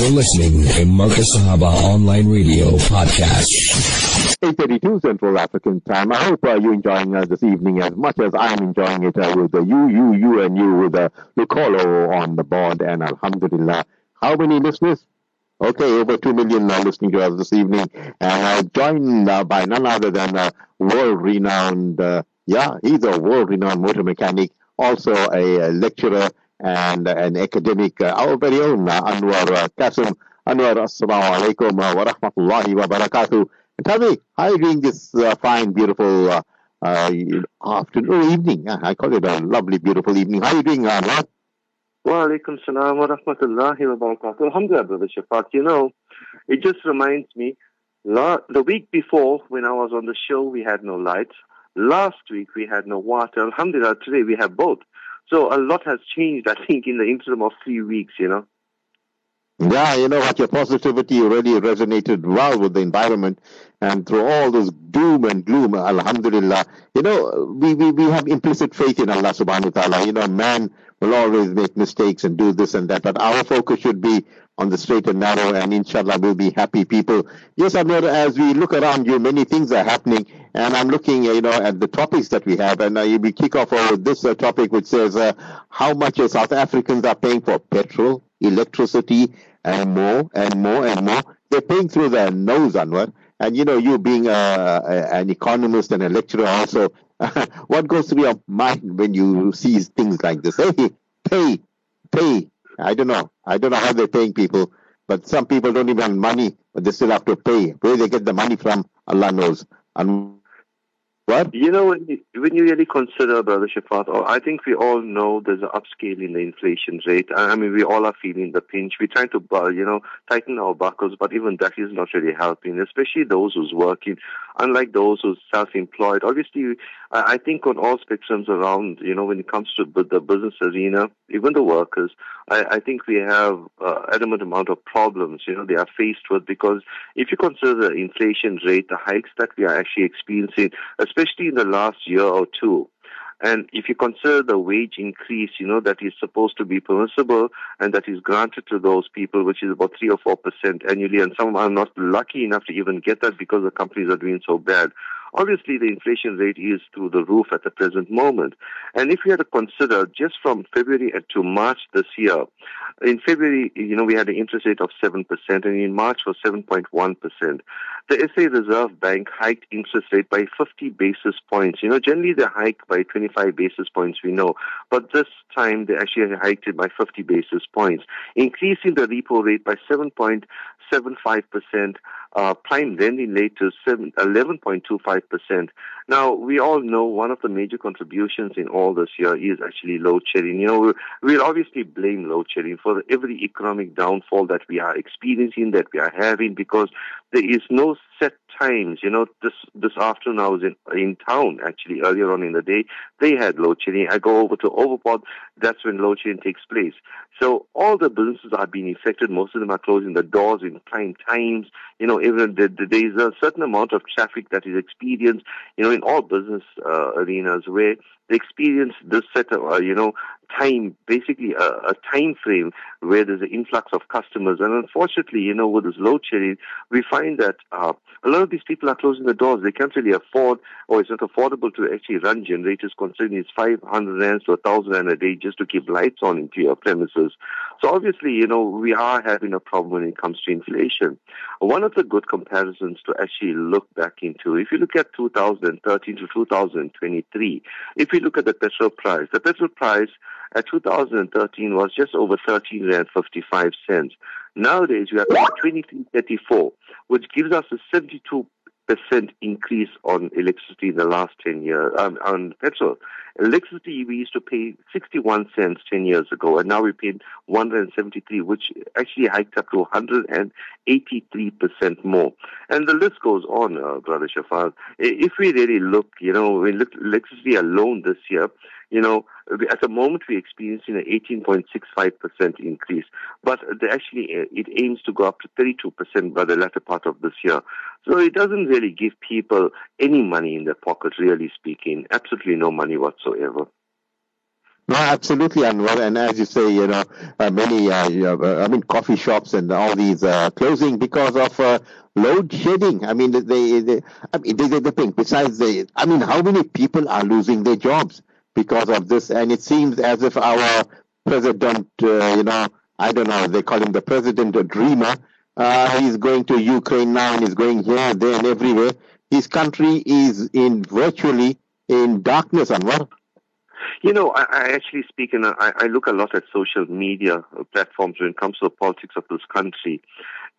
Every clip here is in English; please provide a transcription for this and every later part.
You're listening to Marcus Sahaba Online Radio Podcast. 8.32 Central African Time. I hope uh, you're enjoying uh, this evening as much as I'm enjoying it uh, with uh, you, you, you, and you with uh, Lucolo on the board. And Alhamdulillah, how many listeners? Okay, over 2 million uh, listening to us this evening. And uh, joined uh, by none other than uh, world-renowned, uh, yeah, he's a world-renowned motor mechanic, also a, a lecturer and an academic, uh, our very own uh, Anwaar uh, Cassim. Anwaar, assalamu alaikum wa rahmatullahi wa barakatuh. And tell me, how are you doing this fine, beautiful afternoon, evening? Uh, I call it a lovely, beautiful evening. How are you doing, Anwaar? Wa alaikum salam wa rahmatullahi wa barakatuh. Alhamdulillah, Brother Shaafat. You know, it just reminds me, la- the week before when I was on the show, we had no lights. Last week, we had no water. Alhamdulillah, today we have both. So a lot has changed, I think, in the interim of three weeks, you know. Yeah, you know what, your positivity really resonated well with the environment and through all this doom and gloom, alhamdulillah, you know, we, we, we have implicit faith in Allah subhanahu wa ta'ala. You know, man will always make mistakes and do this and that, but our focus should be on the straight and narrow and inshallah we'll be happy people. Yes, Amir, as we look around you, many things are happening and I'm looking, you know, at the topics that we have and uh, we kick off with this uh, topic which says uh, how much uh, South Africans are paying for petrol, electricity, and more and more and more. They're paying through their nose, Anwaar. And you know, you being a, a, an economist and a lecturer also, what goes through your mind when you see things like this? Hey, pay, pay. I don't know. I don't know how they're paying people, but some people don't even have money, but they still have to pay. Where they get the money from, Allah knows. And what? You know, when you, when you really consider, Brother Shaafat, I think we all know there's an upscale in the inflation rate. I mean, we all are feeling the pinch. We're trying to, uh, you know, tighten our buckles, but even that is not really helping, especially those who's working. Unlike those who's self-employed, obviously, I think on all spectrums around, you know, when it comes to the business arena, even the workers, I, I think we have uh, adamant amount of problems, you know, they are faced with because if you consider the inflation rate, the hikes that we are actually experiencing, especially in the last year or two, and if you consider the wage increase, you know, that is supposed to be permissible and that is granted to those people, which is about 3 or 4% annually, and some are not lucky enough to even get that because the companies are doing so bad. Obviously, the inflation rate is through the roof at the present moment. And if we had to consider just from February to March this year, in February, you know, we had an interest rate of 7%, and in March was 7.1%. The SA Reserve Bank hiked interest rate by 50 basis points. You know, generally they hike by 25 basis points, we know. But this time they actually hiked it by 50 basis points, increasing the repo rate by 7.75%, uh, prime lending rate to 7, 11.25%. 5% now, we all know one of the major contributions in all this year is actually load shedding. You know, we- we'll obviously blame load shedding for every economic downfall that we are experiencing, that we are having, because there is no set times. You know, this this afternoon I was in in town actually earlier on in the day. They had load shedding. I go over to Overport. That's when load shedding takes place. So all the businesses are being affected. Most of them are closing the doors in prime times. You know, even the, the, there is a certain amount of traffic that is experienced. You know, in all business uh, arenas where they experience this set of uh, you know time, basically a, a time frame where there's an influx of customers. And unfortunately, you know, with this load shedding, we find that uh, a lot of these people are closing the doors. They can't really afford, or it's not affordable to actually run generators, considering it's 500 rands to 1,000 rand a day just to keep lights on into your premises. So obviously, you know, we are having a problem when it comes to inflation. One of the good comparisons to actually look back into, if you look at 2013 to 2023, if you look at the petrol price, the petrol price at 2013 was just over 13 rand 55 cents. Nowadays we are at 23.34, which gives us a 72 percent increase on electricity in the last 10 years, um, on petrol. Electricity we used to pay 61 cents 10 years ago, and now we pay 173, which actually hiked up to 183 percent more. And the list goes on, uh, Brother Shaafat. If we really look, you know, we look electricity alone this year, you know, at the moment we're experiencing an 18.65% increase, but actually uh, it aims to go up to 32% by the latter part of this year. So it doesn't really give people any money in their pocket, really speaking. Absolutely no money whatsoever. No, absolutely, Anwaar. And as you say, you know, uh, many, uh, you know, uh, I mean, coffee shops and all these uh, closing because of uh, load shedding. I mean, they, they I mean, they, they, they think. Besides, they, I mean, how many people are losing their jobs because of this? And it seems as if our president, uh, you know, I don't know, they call him the president a dreamer. he's going to Ukraine now and he's going here, there, and everywhere. His country is in virtually in darkness, Anwaar. You know, I, I actually speak and I, I look a lot at social media platforms when it comes to the politics of this country.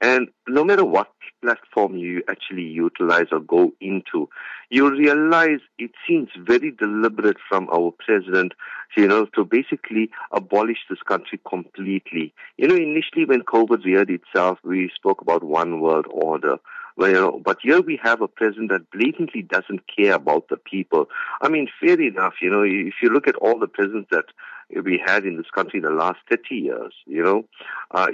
And no matter what platform you actually utilize or go into, you realize it seems very deliberate from our president, you know, to basically abolish this country completely. You know, initially when COVID reared itself, we spoke about one world order. Well, but here we have a president that blatantly doesn't care about the people. I mean, fair enough, you know, if you look at all the presidents that we had in this country in the last 30 years, you know, uh,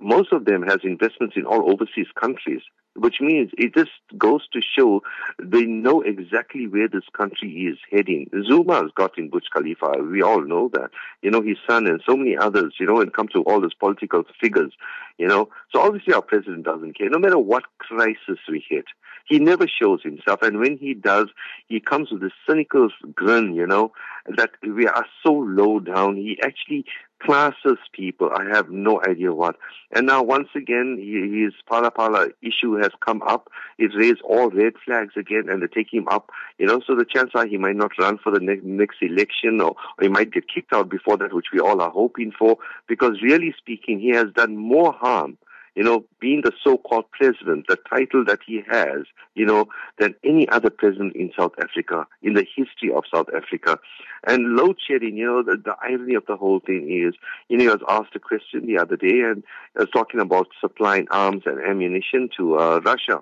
most of them has investments in all overseas countries, which means it just goes to show they know exactly where this country is heading. Zuma has got in Burj Khalifa. We all know that. You know, his son and so many others, you know, and come to all those political figures, you know. So obviously our president doesn't care, no matter what crisis we hit. He never shows himself. And when he does, he comes with a cynical grin, you know, that we are so low down. He actually classes people. I have no idea what. And now once again, his Phala issue has come up. It raised all red flags again and they take him up, you know, so the chance are he might not run for the ne- next election or, or he might get kicked out before that, which we all are hoping for, because really speaking, he has done more harm you know, being the so-called president, the title that he has, you know, than any other president in South Africa, in the history of South Africa. And load shedding, you know, the, the irony of the whole thing is, you know, he was asked a question the other day and he was talking about supplying arms and ammunition to uh, Russia.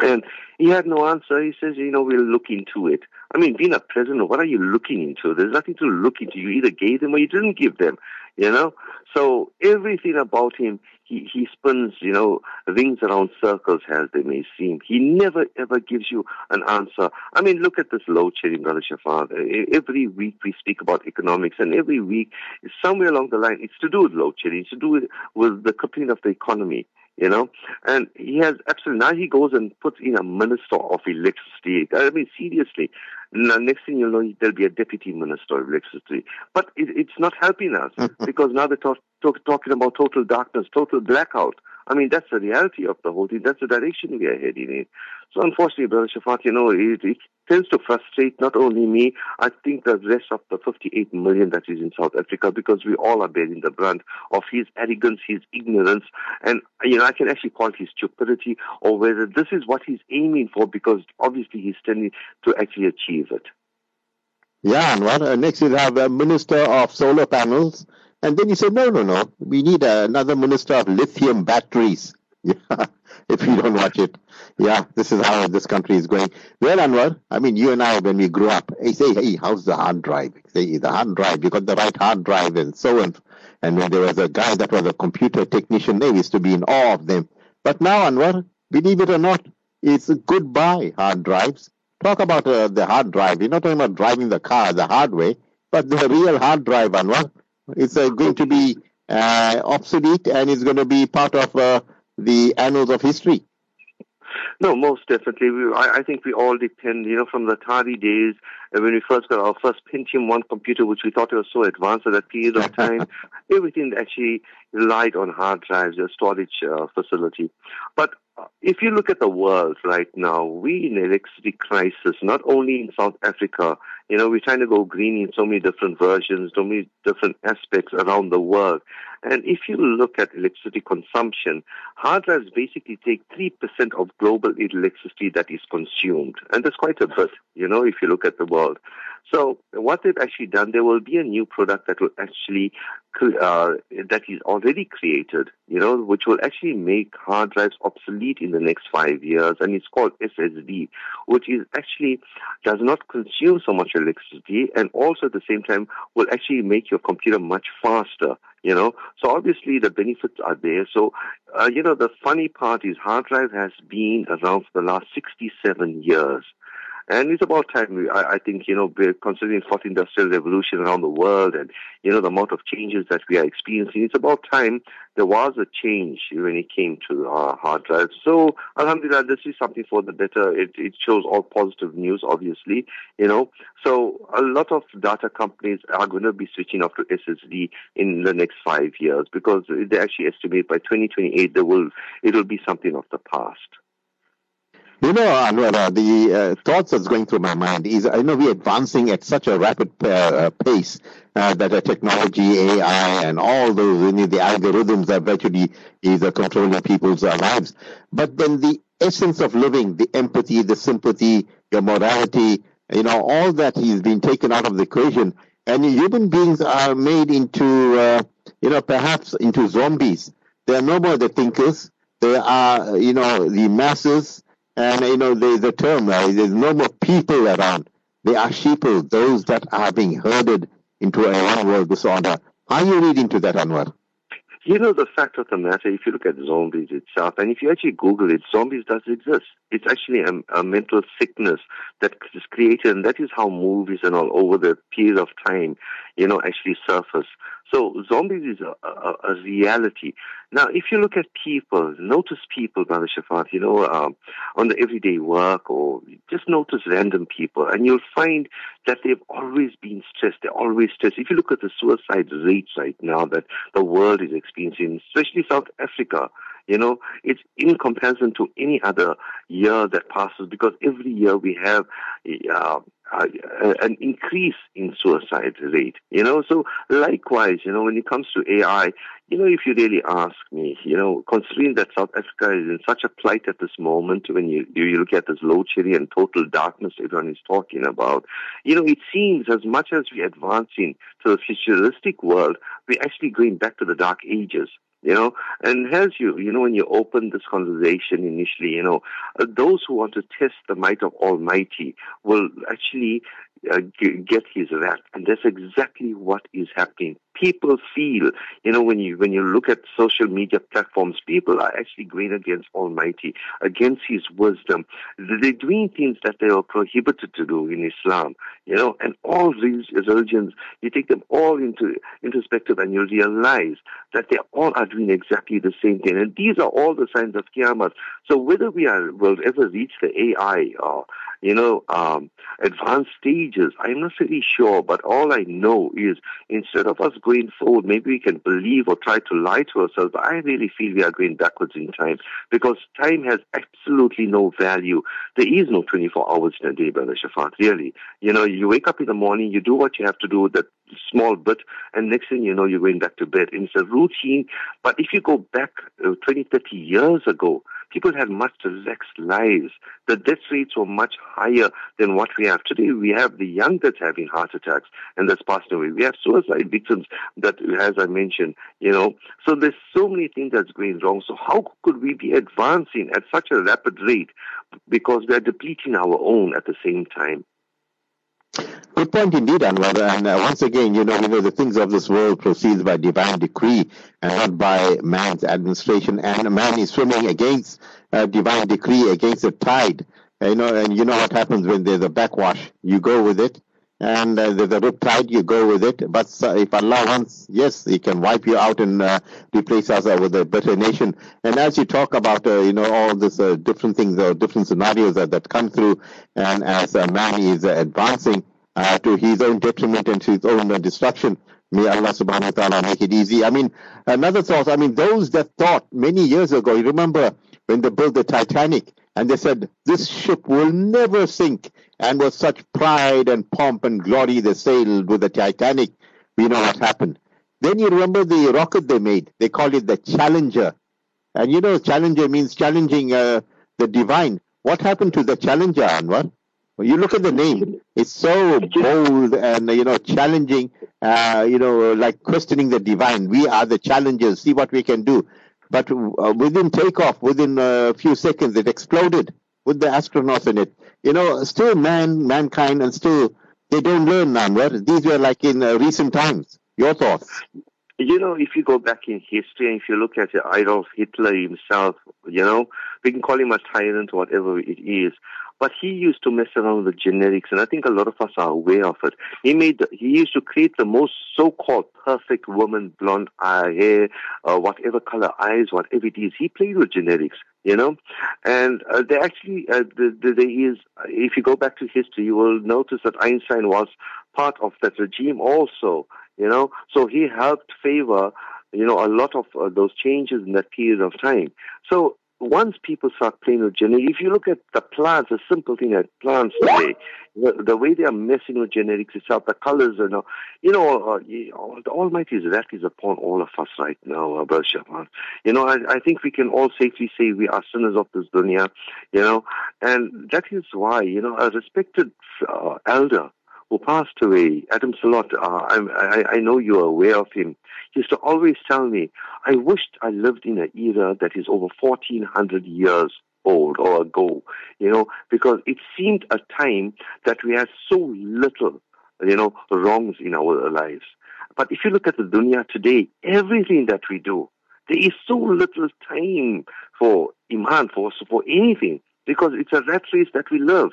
And he had no answer. He says, you know, we'll look into it. I mean, being a president, what are you looking into? There's nothing to look into. You either gave them or you didn't give them, you know? So everything about him, he, he spins, you know, rings around circles as they may seem. He never ever gives you an answer. I mean, look at this load shedding, Brother Shaafat. Every week we speak about economics and every week, somewhere along the line, it's to do with load shedding. It's to do with, with the crippling of the economy you know. And he has absolutely, now he goes and puts in a minister of electricity. I mean, seriously. Now, next thing you know, there'll be a deputy minister of electricity. But it, it's not helping us because now they're talk, talk, talking about total darkness, total blackout. I mean, that's the reality of the whole thing. That's the direction we are heading in. So unfortunately, Brother Shaafat, you know, it, it tends to frustrate not only me, I think the rest of the 58 million that is in South Africa because we all are bearing the brunt of his arrogance, his ignorance, and, you know, I can actually call it his stupidity or whether this is what he's aiming for because obviously he's tending to actually achieve it. Yeah, and what, uh, next you have a minister of solar panels and then he said, no, no, no, we need another minister of lithium batteries. Yeah, if you don't watch it. Yeah, this is how this country is going. Well, Anwaar, I mean, you and I, when we grew up, they say, hey, how's the hard drive? Say, the hard drive, you got the right hard drive and so on. And when there was a guy that was a computer technician, they used to be in awe of them. But now, Anwaar, believe it or not, it's goodbye hard drives. Talk about uh, the hard drive. You're not talking about driving the car the hard way, but the real hard drive, Anwaar. It's uh, going to be uh, obsolete and it's going to be part of uh, the annals of history. No, most definitely. We, I, I, think we all depend, you know, from the Atari days uh, when we first got our first Pentium 1 computer, which we thought was so advanced at that period of time. everything actually relied on hard drives, a storage uh, facility. But if you look at the world right now, we in electricity crisis, not only in South Africa, you know, we're trying to go green in so many different versions, so many different aspects around the world. And if you look at electricity consumption, hard drives basically take 3% of global electricity that is consumed. And that's quite a bit, you know, if you look at the world. So what they've actually done, there will be a new product that will actually, uh, that is already created, you know, which will actually make hard drives obsolete in the next five years. And it's called SSD, which is actually does not consume so much electricity and also at the same time will actually make your computer much faster, you know. So obviously the benefits are there. So, uh, you know, the funny part is hard drive has been around for the last 67 years. And it's about time, I, I think, you know, considering fourth industrial revolution around the world and, you know, the amount of changes that we are experiencing, it's about time there was a change when it came to uh, hard drives. So, alhamdulillah, this is something for the better. It, it shows all positive news, obviously, you know. So, a lot of data companies are going to be switching off to SSD in the next five years because they actually estimate by 2028 there will, it will be something of the past. You know, Anwaar, uh, the uh, thoughts that's going through my mind is I know we're advancing at such a rapid uh, uh pace uh, that the technology, AI, and all those, you know, the algorithms are virtually is uh, controlling people's lives. But then the essence of living, the empathy, the sympathy, your morality, you know, all that is being taken out of the equation. And human beings are made into, you know, perhaps into zombies. They are no more the thinkers. They are, you know, the masses and, you know, there's a term, right? There's no more people around. They are sheeple, those that are being herded into a one world disorder. How you read into that, Anwaar? You know, the fact of the matter, if you look at zombies itself, and if you actually Google it, zombies does exist. It's actually a, a mental sickness that is created, and that is how movies and all over the period of time, you know, actually surface. So zombies is a, a, a, reality. Now, if you look at people, notice people, Brother Shaafat, you know, um, on the everyday work or just notice random people and you'll find that they've always been stressed. They're always stressed. If you look at the suicide rates right now that the world is experiencing, especially South Africa, you know, it's in comparison to any other year that passes because every year we have uh, uh, an increase in suicide rate. You know, so likewise, you know, when it comes to AI, you know, if you really ask me, you know, considering that South Africa is in such a plight at this moment, when you you look at this load shedding and total darkness everyone is talking about, you know, it seems as much as we're advancing to a futuristic world, we're actually going back to the dark ages you know, and as you, you know, when you open this conversation initially, you know, uh, those who want to test the might of Almighty will actually uh, get his wrath, and that's exactly what is happening. People feel, you know, when you when you look at social media platforms, people are actually going against Almighty, against His wisdom. They're doing things that they are prohibited to do in Islam, you know. And all these religions, you take them all into introspective, and you realize that they all are doing exactly the same thing. And these are all the signs of Qiyamah. So whether we are will ever reach the AI or you know, um, advanced stages. I'm not really sure, but all I know is instead of us going forward, maybe we can believe or try to lie to ourselves. But I really feel we are going backwards in time because time has absolutely no value. There is no 24 hours in a day, Brother Shaafat, really. You know, you wake up in the morning, you do what you have to do, that small bit, and next thing you know, you're going back to bed. And it's a routine. But if you go back uh, 20, 30 years ago, people had much relaxed lives. The death rates were much higher than what we have today. We have the young that's having heart attacks and that's passed away. We have suicide victims that, as I mentioned, you know. So there's so many things that's going wrong. So how could we be advancing at such a rapid rate because we are depleting our own at the same time? Good point indeed, Anwaar. And uh, once again, you know, you know, the things of this world proceeds by divine decree and not by man's administration. And man is swimming against uh, divine decree, against the tide. You know, and you know what happens when there's a backwash. You go with it. And uh, a rip tide, you go with it. But uh, if Allah wants, yes, He can wipe you out and uh, replace us with a better nation. And as you talk about, uh, you know, all these uh, different things or different scenarios that, that come through, and as a man is advancing, uh, to his own detriment and to his own uh, destruction. May Allah subhanahu wa ta'ala make it easy. I mean, another thought, I mean, those that thought many years ago, you remember when they built the Titanic and they said, this ship will never sink. And with such pride and pomp and glory they sailed with the Titanic. We know what happened. Then you remember the rocket they made. They called it the Challenger. And you know, Challenger means challenging uh, the divine. What happened to the Challenger, Anwaar? When you look at the name, it's so bold and you know challenging. Uh, you know, like questioning the divine. We are the challengers. See what we can do. But uh, within takeoff, within a few seconds, it exploded with the astronauts in it. You know, still man, mankind, and still they don't learn now. These were like in uh, recent times. Your thoughts? You know, if you go back in history and if you look at Adolf Hitler himself, you know, we can call him a tyrant, whatever it is. But he used to mess around with genetics, and I think a lot of us are aware of it. He made, he used to create the most so-called perfect woman, blonde hair, uh, whatever color eyes, whatever it is. He played with genetics, you know, and uh, they actually, uh, the, the, there is, if you go back to history, you will notice that Einstein was part of that regime also, you know, so he helped favor you know, a lot of uh, those changes in that period of time. So once people start playing with genetics, if you look at the plants, a simple thing like plants today, the, the, way they are messing with genetics itself, the colors, and you know, uh, you know, the Almighty's wrath is upon all of us right now, uh, Brother Shaafat. You know, I, I think we can all safely say we are sinners of this dunya, you know, and that is why, you know, a respected uh, elder who passed away, Adam Salot, uh, I, I, know you're aware of him, he used to always tell me, I wished I lived in an era that is over 1400 years old or ago, you know, because it seemed a time that we had so little, you know, wrongs in our lives. But if you look at the dunya today, everything that we do, there is so little time for iman, for, for anything, because it's a rat race that we live.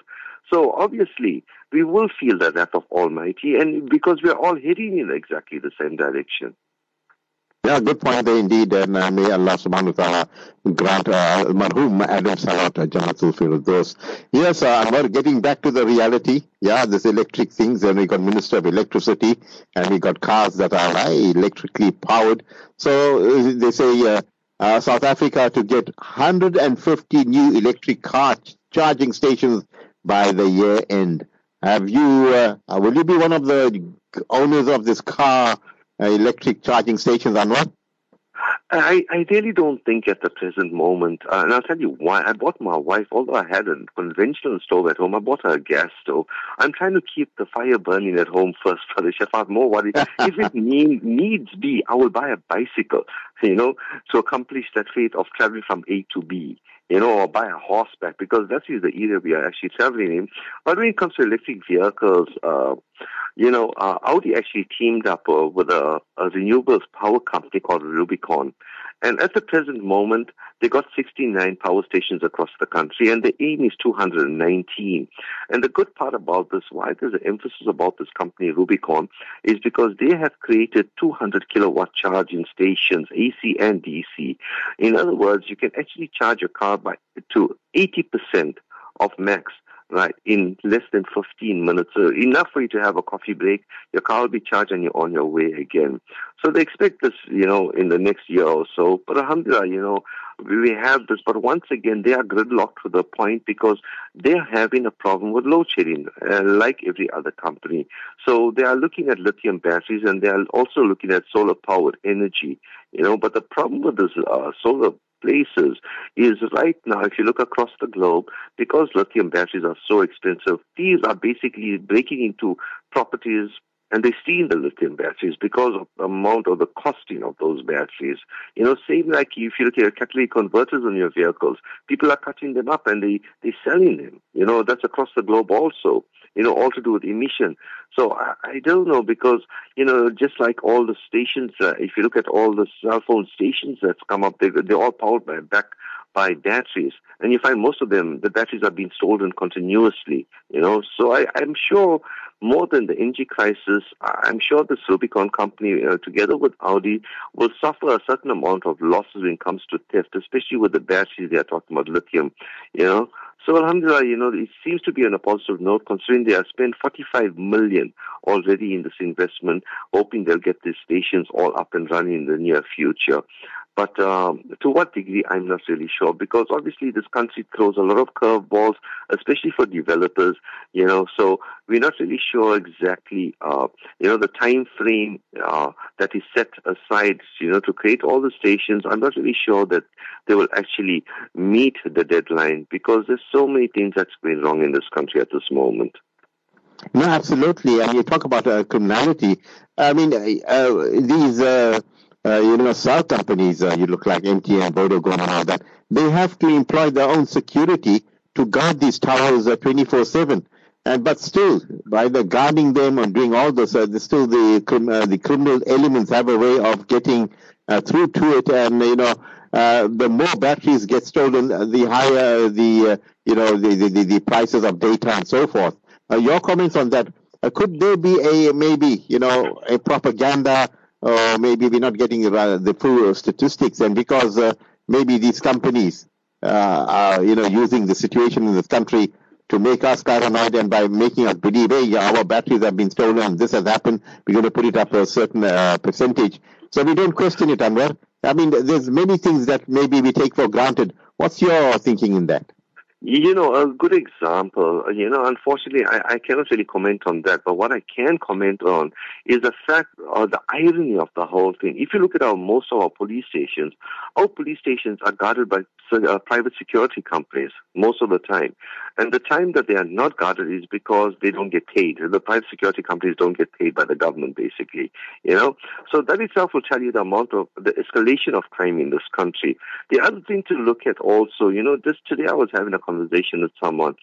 So obviously, we will feel the wrath of Almighty, and because we are all heading in exactly the same direction. Yeah, good point there indeed. And uh, may Allah subhanahu wa ta'ala grant uh, marhum Adam Salat uh, Firdaus. Yes, uh, we're getting back to the reality. Yeah, there's electric things, and we got Minister of Electricity, and we got cars that are uh, electrically powered. So uh, they say uh, uh, South Africa to get 150 new electric car charging stations by the year end. Have you? Uh, uh, will you be one of the owners of this car uh, electric charging stations, Anwaar? I, I really don't think at the present moment, uh, and I'll tell you why. I bought my wife, although I had a conventional stove at home, I bought her a gas stove. I'm trying to keep the fire burning at home first, for the chef. I'm more worried. if it need, needs be, I will buy a bicycle, you know, to accomplish that feat of traveling from A to B you know, or buy a horseback because that is the area we are actually traveling in. But when it comes to electric vehicles, uh, you know, uh, Audi actually teamed up uh, with a, a renewables power company called Rubicon. And at the present moment, they got 69 power stations across the country, and the aim is 219. And the good part about this, why there's an emphasis about this company, Rubicon, is because they have created 200 kilowatt charging stations, AC and DC. In other words, you can actually charge your car by to 80% of max right, in less than 15 minutes. So enough for you to have a coffee break. Your car will be charged and you're on your way again. So they expect this, you know, in the next year or so. But alhamdulillah, you know, we have this. But once again, they are gridlocked to the point because they're having a problem with load shedding, uh, like every other company. So they are looking at lithium batteries and they are also looking at solar powered energy, you know, but the problem with this uh, solar places is right now, if you look across the globe, because lithium batteries are so expensive, these are basically breaking into properties and they steal the lithium batteries because of the amount or the costing of those batteries. You know, same like if you look at catalytic converters on your vehicles, people are cutting them up and they, they're selling them. You know, that's across the globe also you know, all to do with emission. So I, I don't know because, you know, just like all the stations, uh, if you look at all the cell phone stations that's come up, they, they're all powered by back by batteries. And you find most of them, the batteries are being stolen continuously, you know. So I, I'm sure more than the energy crisis, I'm sure the Rubicon company, uh, together with Audi, will suffer a certain amount of losses when it comes to theft, especially with the batteries they are talking about lithium, you know. So Alhamdulillah, you know, it seems to be on a positive note considering they have spent 45 million already in this investment, hoping they'll get these stations all up and running in the near future. But um, to what degree, I'm not really sure because obviously this country throws a lot of curveballs, especially for developers. You know, so we're not really sure exactly, uh, you know, the time frame uh, that is set aside, you know, to create all the stations. I'm not really sure that they will actually meet the deadline because there's so many things that's going wrong in this country at this moment. No, absolutely. And you talk about uh, criminality. I mean, uh, these uh, uh, you know, cell companies, uh, you look like MTN, Vodafone, and all that, they have to employ their own security to guard these towers uh, 24 7. And but still, by the guarding them and doing all this, uh, still the uh, the criminal elements have a way of getting uh, through to it. And you know, uh, the more batteries get stolen, the higher the uh, you know the, the, the prices of data and so forth. Uh, your comments on that? Uh, could there be a maybe you know a propaganda, or maybe we're not getting the full statistics, and because uh, maybe these companies are you know using the situation in this country to make us paranoid and by making us believe, hey, our batteries have been stolen, this has happened, we're going to put it up a certain uh, percentage. So we don't question it, Anwaar. I mean, there's many things that maybe we take for granted. What's your thinking in that? You know, a good example, you know, unfortunately, I, I cannot really comment on that, but what I can comment on is the fact or the irony of the whole thing. If you look at our, most of our police stations, our police stations are guarded by uh, private security companies most of the time. And the time that they are not guarded is because they don't get paid. The private security companies don't get paid by the government, basically. You know, so that itself will tell you the amount of the escalation of crime in this country. The other thing to look at also, you know, just today I was having a conversation with someone,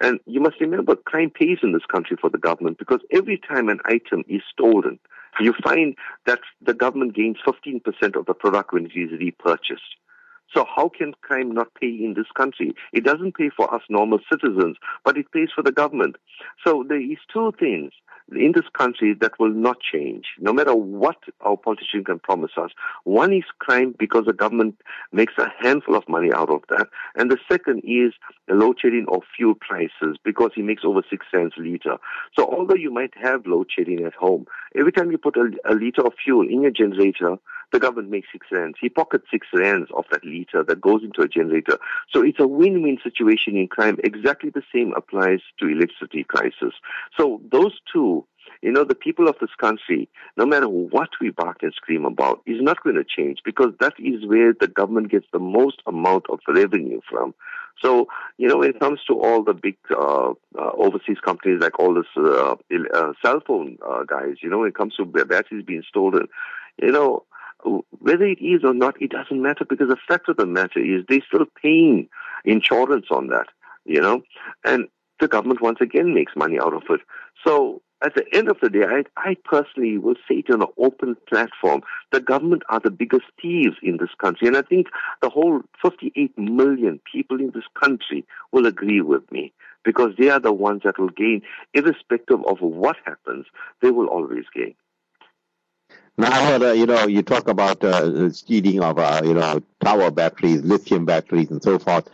and you must remember crime pays in this country for the government because every time an item is stolen, you find that the government gains 15% of the product when it is repurchased. So how can crime not pay in this country? It doesn't pay for us normal citizens, but it pays for the government. So there is two things in this country that will not change, no matter what our politicians can promise us. One is crime because the government makes a handful of money out of that. And the second is load shedding of fuel prices because he makes over six cents a liter. So although you might have load shedding at home, every time you put a, a liter of fuel in your generator, the government makes six rands. He pockets six rands of that liter that goes into a generator. So it's a win-win situation in crime. Exactly the same applies to electricity prices. So those two you know, the people of this country, no matter what we bark and scream about, is not going to change because that is where the government gets the most amount of revenue from. So, you know, when it comes to all the big uh, uh, overseas companies like all this uh, uh cell phone uh, guys, you know, when it comes to batteries being stolen, you know, whether it is or not, it doesn't matter because the fact of the matter is they're still paying insurance on that, you know, and the government once again makes money out of it. So at the end of the day, I, I personally will say it on an open platform, the government are the biggest thieves in this country. And I think the whole 58 million people in this country will agree with me because they are the ones that will gain, irrespective of what happens, they will always gain. Now, uh, you know, you talk about uh, stealing of, uh, you know, tower batteries, lithium batteries, and so forth.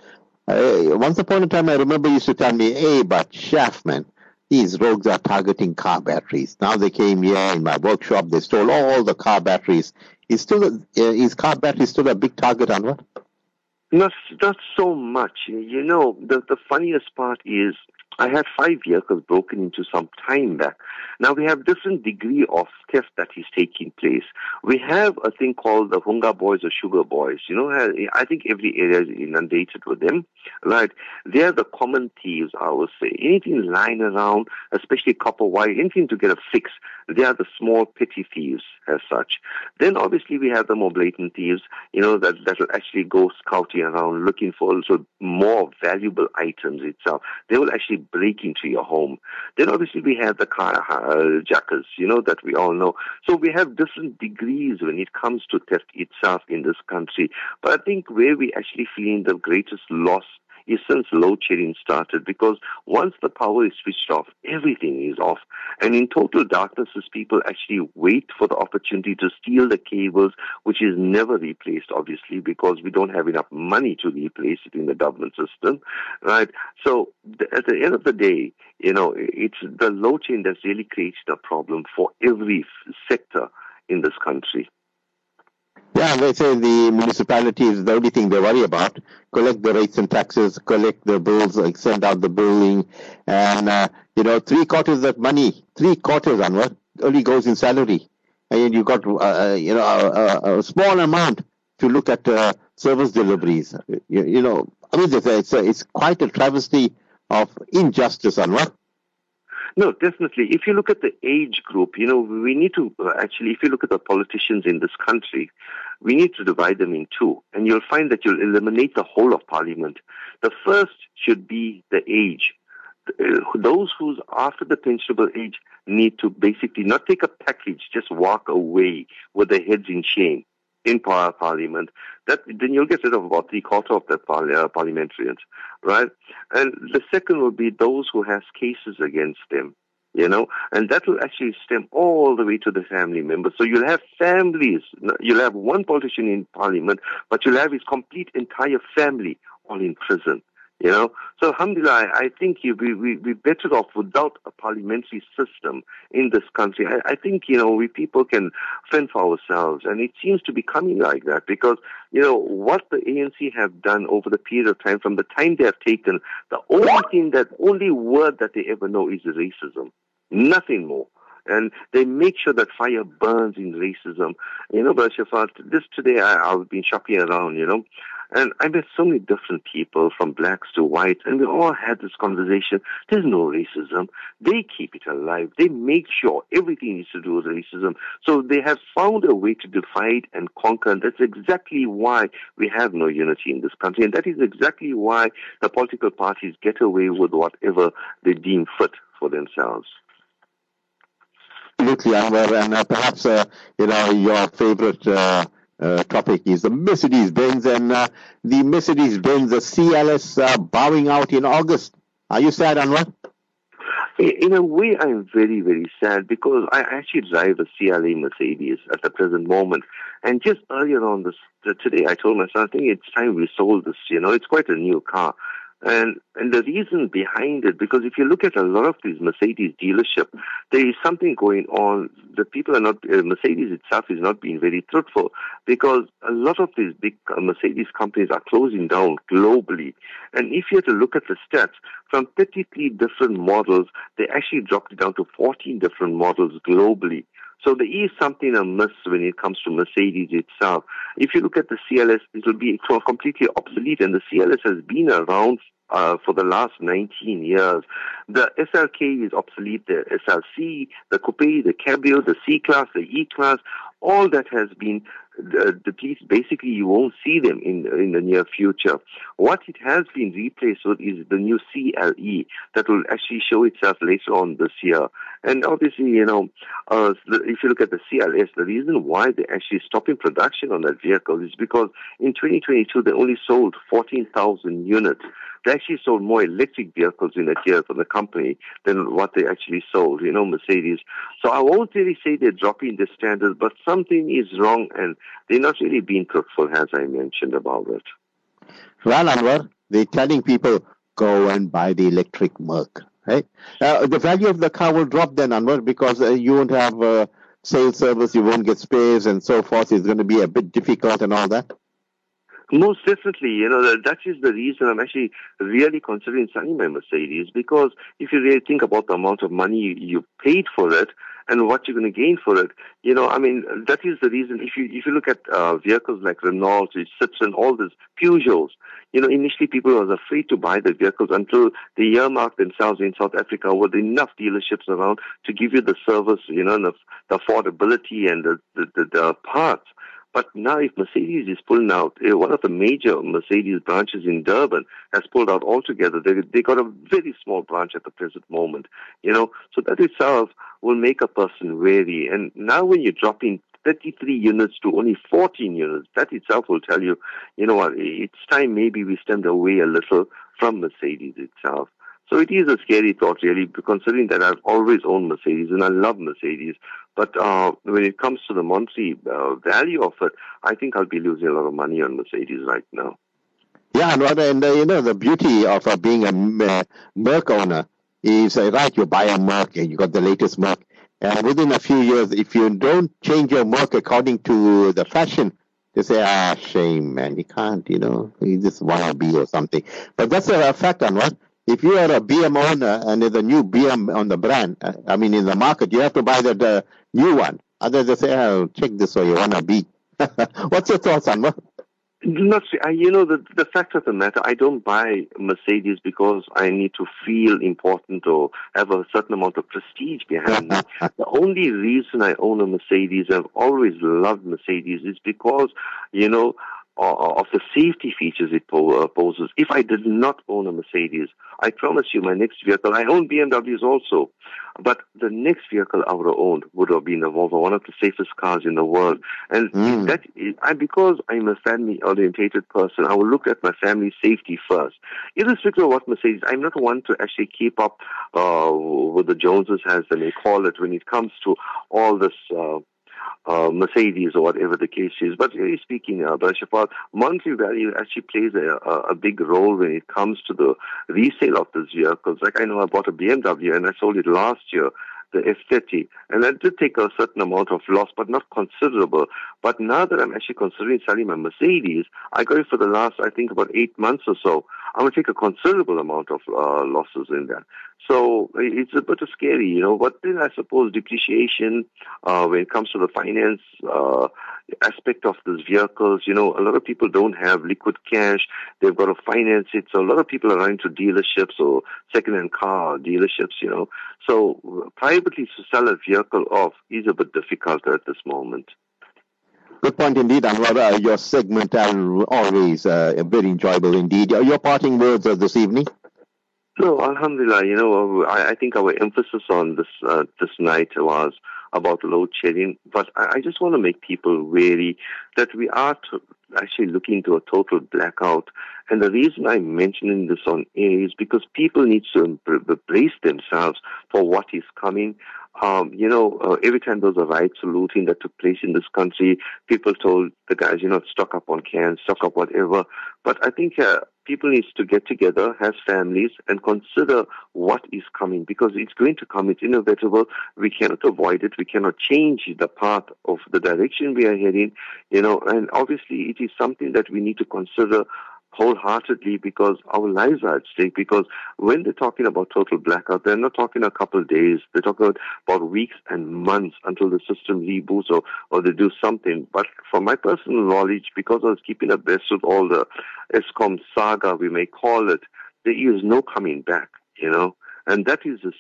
Uh, once upon a time, I remember you used to tell me, hey, but chef, man, these rogues are targeting car batteries. Now they came here in my workshop, they stole all the car batteries. Is still a, uh, is car battery still a big target, Anwaar? Not, not so much. You know, the, the funniest part is I had five vehicles broken into some time back. Now we have different degree of theft that is taking place. We have a thing called the Hunga boys or sugar boys. You know, uh, I think every area is inundated with them, right? They're the common thieves, I would say. Anything lying around, especially copper wire, anything to get a fix, they are the small petty thieves as such. Then obviously we have the more blatant thieves, you know, that, that will actually go scouting around looking for also more valuable items itself. They will actually break into your home. Then obviously we have the car uh, you know, that we all know. So we have different degrees when it comes to theft itself in this country. But I think where we actually feeling the greatest loss is since load shedding started because once the power is switched off, everything is off. And in total darkness as people actually wait for the opportunity to steal the cables, which is never replaced, obviously, because we don't have enough money to replace it in the government system, right? So at the end of the day, you know, it's the load chain that's really created a problem for every sector in this country. Yeah, they say the municipality is the only thing they worry about. Collect the rates and taxes, collect the bills, send out the billing, and uh, you know three quarters of money, three quarters on what only goes in salary, and you got uh, uh you know a, a, small amount to look at uh, service deliveries. You, you, know, I mean it's it's, it's quite a travesty of injustice Anwaar. No, definitely. If you look at the age group, you know, we need to uh, actually, if you look at the politicians in this country, we need to divide them in two. And you'll find that you'll eliminate the whole of parliament. The first should be the age. Uh, those who's after the pensionable age need to basically not take a package, just walk away with their heads in shame. In par- parliament, that then you'll get rid of about three quarter of the uh, parliamentarians, right? And the second will be those who has cases against them, you know, and that will actually stem all the way to the family members. So you'll have families, you'll have one politician in parliament, but you'll have his complete entire family all in prison. You know, so alhamdulillah, I, think you, we, we, we're better off without a parliamentary system in this country. I, I think, you know, we people can fend for ourselves and it seems to be coming like that because, you know, what the ANC have done over the period of time from the time they have taken, the only thing that, only word that they ever know is racism. Nothing more and they make sure that fire burns in racism. You know, Brother Shaafat, this today I, I've been shopping around, you know, and I met so many different people from blacks to whites, and we all had this conversation. There's no racism. They keep it alive. They make sure everything needs to do with racism. So they have found a way to divide and conquer, and that's exactly why we have no unity in this country, and that is exactly why the political parties get away with whatever they deem fit for themselves. Absolutely, and uh, perhaps uh, you know your favorite uh, uh, topic is the Mercedes Benz and uh, the Mercedes Benz the CLS uh, bowing out in August. Are you sad, Anwaar? In a way, I'm very, very sad because I actually drive a CLA Mercedes at the present moment. And just earlier on this today, I told my son, I think it's time we sold this. You know, it's quite a new car. And and the reason behind it, because if you look at a lot of these Mercedes dealership, there is something going on. The people are not uh, Mercedes itself is not being very truthful because a lot of these big uh, Mercedes companies are closing down globally. And if you have to look at the stats, from 33 different models, they actually dropped it down to 14 different models globally. So there is something amiss when it comes to Mercedes itself. If you look at the CLS, it will be completely obsolete, and the CLS has been around uh, for the last 19 years. The SLK is obsolete, the SLC, the Coupe, the Cabrio, the C-Class, the E-Class, all that has been uh, depleted. Basically, you won't see them in in the near future. What it has been replaced with is the new CLE that will actually show itself later on this year. And obviously, you know, uh, if you look at the CLS, the reason why they're actually stopping production on that vehicle is because in 2022 they only sold 14,000 units. They actually sold more electric vehicles in a year for the company than what they actually sold, you know, Mercedes. So I won't really say they're dropping the standards, but something is wrong and they're not really being truthful, as I mentioned about it. Well, Anwaar, they're telling people go and buy the electric Merc, right? Uh, the value of the car will drop then, Anwaar, because uh, you won't have uh, sales service, you won't get spares and so forth. It's going to be a bit difficult and all that. Most definitely, you know, that is the reason I'm actually really considering selling my Mercedes because if you really think about the amount of money you paid for it and what you're going to gain for it, you know, I mean, that is the reason. If you if you look at uh, vehicles like Renault, Citroen, all these Peugeots, you know, initially people was afraid to buy the vehicles until they earmarked themselves in South Africa with enough dealerships around to give you the service, you know, the, the affordability and the, the, the, the parts. But now if Mercedes is pulling out, uh, one of the major Mercedes branches in Durban has pulled out altogether. They, they got a very small branch at the present moment, you know, so that itself will make a person wary. And now when you're dropping 33 units to only 14 units, that itself will tell you, you know what, it's time maybe we stand away a little from Mercedes itself. So it is a scary thought, really, considering that I've always owned Mercedes and I love Mercedes. But uh, when it comes to the monthly uh, value of it, I think I'll be losing a lot of money on Mercedes right now. Yeah, and, and uh, you know the beauty of uh, being a Merc owner is uh, right. You buy a Merc and you got the latest Merc, and within a few years, if you don't change your Merc according to the fashion, they say, ah, shame, man, you can't, you know, you just want to be or something. But that's a fact, Anwaar if you are a BM owner and there's a new BM on the brand, uh, I mean in the market, you have to buy the, the new one. Others they say, oh, check this way you wanna be. What's your thoughts Anwaar? Not, you know, the the fact of the matter, I don't buy Mercedes because I need to feel important or have a certain amount of prestige behind me. the only reason I own a Mercedes, I've always loved Mercedes, is because, you know, of the safety features it uh, poses. If I did not own a Mercedes, I promise you my next vehicle, I own BMWs also, but the next vehicle I would have owned would have been a Volvo, one of the safest cars in the world. And mm. that is, I, because I'm a family orientated person, I will look at my family's safety first. Irrespective of what Mercedes, I'm not one to actually keep up uh, with the Joneses, as they may call it, when it comes to all this uh, uh, Mercedes or whatever the case is. But really speaking, uh, Shaafat, monetary value actually plays a, a, big role when it comes to the resale of these vehicles. Like I know I bought a BMW and I sold it last year the F30. And I did take a certain amount of loss, but not considerable. But now that I'm actually considering selling my Mercedes, I got it for the last, I think, about eight months or so. I'm going to take a considerable amount of uh, losses in that. So it's a bit of scary, you know. But then I suppose depreciation, uh, when it comes to the finance uh, aspect of these vehicles, you know, a lot of people don't have liquid cash. They've got to finance it. So a lot of people are running to dealerships or second-hand car dealerships, you know. So privately to sell a vehicle off is a bit difficult at this moment. Good point indeed, Anwaar. Uh, your segment are always uh, very enjoyable indeed. Your parting words uh, this evening? No, Alhamdulillah. You know, I, I think our emphasis on this uh, this night was about load shedding, but I, I just want to make people wary that we are to actually looking to a total blackout. And the reason I'm mentioning this on air is because people need to brace themselves for what is coming. Um, you know, uh, every time there was a riot looting that took place in this country, people told the guys, you know, stock up on cans, stock up whatever. But I think uh, people need to get together, have families, and consider what is coming because it's going to come. It's inevitable. We cannot avoid it. We cannot change the path of the direction we are heading. You know, and obviously it is something that we need to consider wholeheartedly because our lives are at stake. Because when they're talking about total blackout, they're not talking a couple of days. They're talking about weeks and months until the system reboots or, or they do something. But from my personal knowledge, because I was keeping abreast with all the Eskom saga, we may call it, there is no coming back, you know. And that is a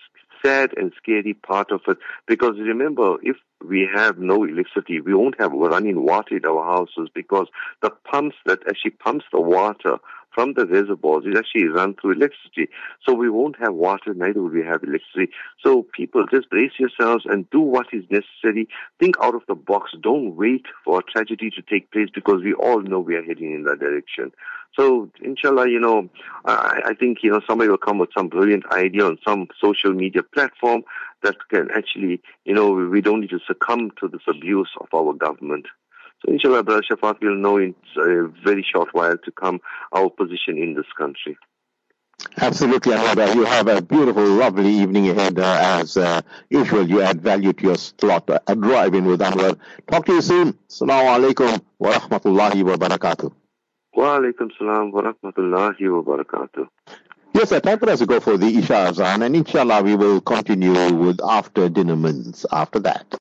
sad and scary part of it. Because remember, if we have no electricity, we won't have running water in our houses because the pumps that actually pumps the water from the reservoirs is actually run through electricity. So we won't have water, neither will we have electricity. So people just brace yourselves and do what is necessary. Think out of the box. Don't wait for tragedy to take place because we all know we are heading in that direction. So, inshallah, you know, I, I think, you know, somebody will come with some brilliant idea on some social media platform that can actually, you know, we don't need to succumb to this abuse of our government. So inshallah, Brother Shaafat will know in a very short while to come our position in this country. Absolutely, Anwaar. You have a beautiful, lovely evening ahead. Uh, as uh, usual, you add value to your slot. Uh, a drive-in with Anwaar. Talk to you soon. Assalamu alaikum wa rahmatullahi wa barakatuh. Wa alaikum salam wa rahmatullahi wa barakatuh. Yes, sir. Time for us to go for the Isha Azan, and inshallah we will continue with after dinner mints after that.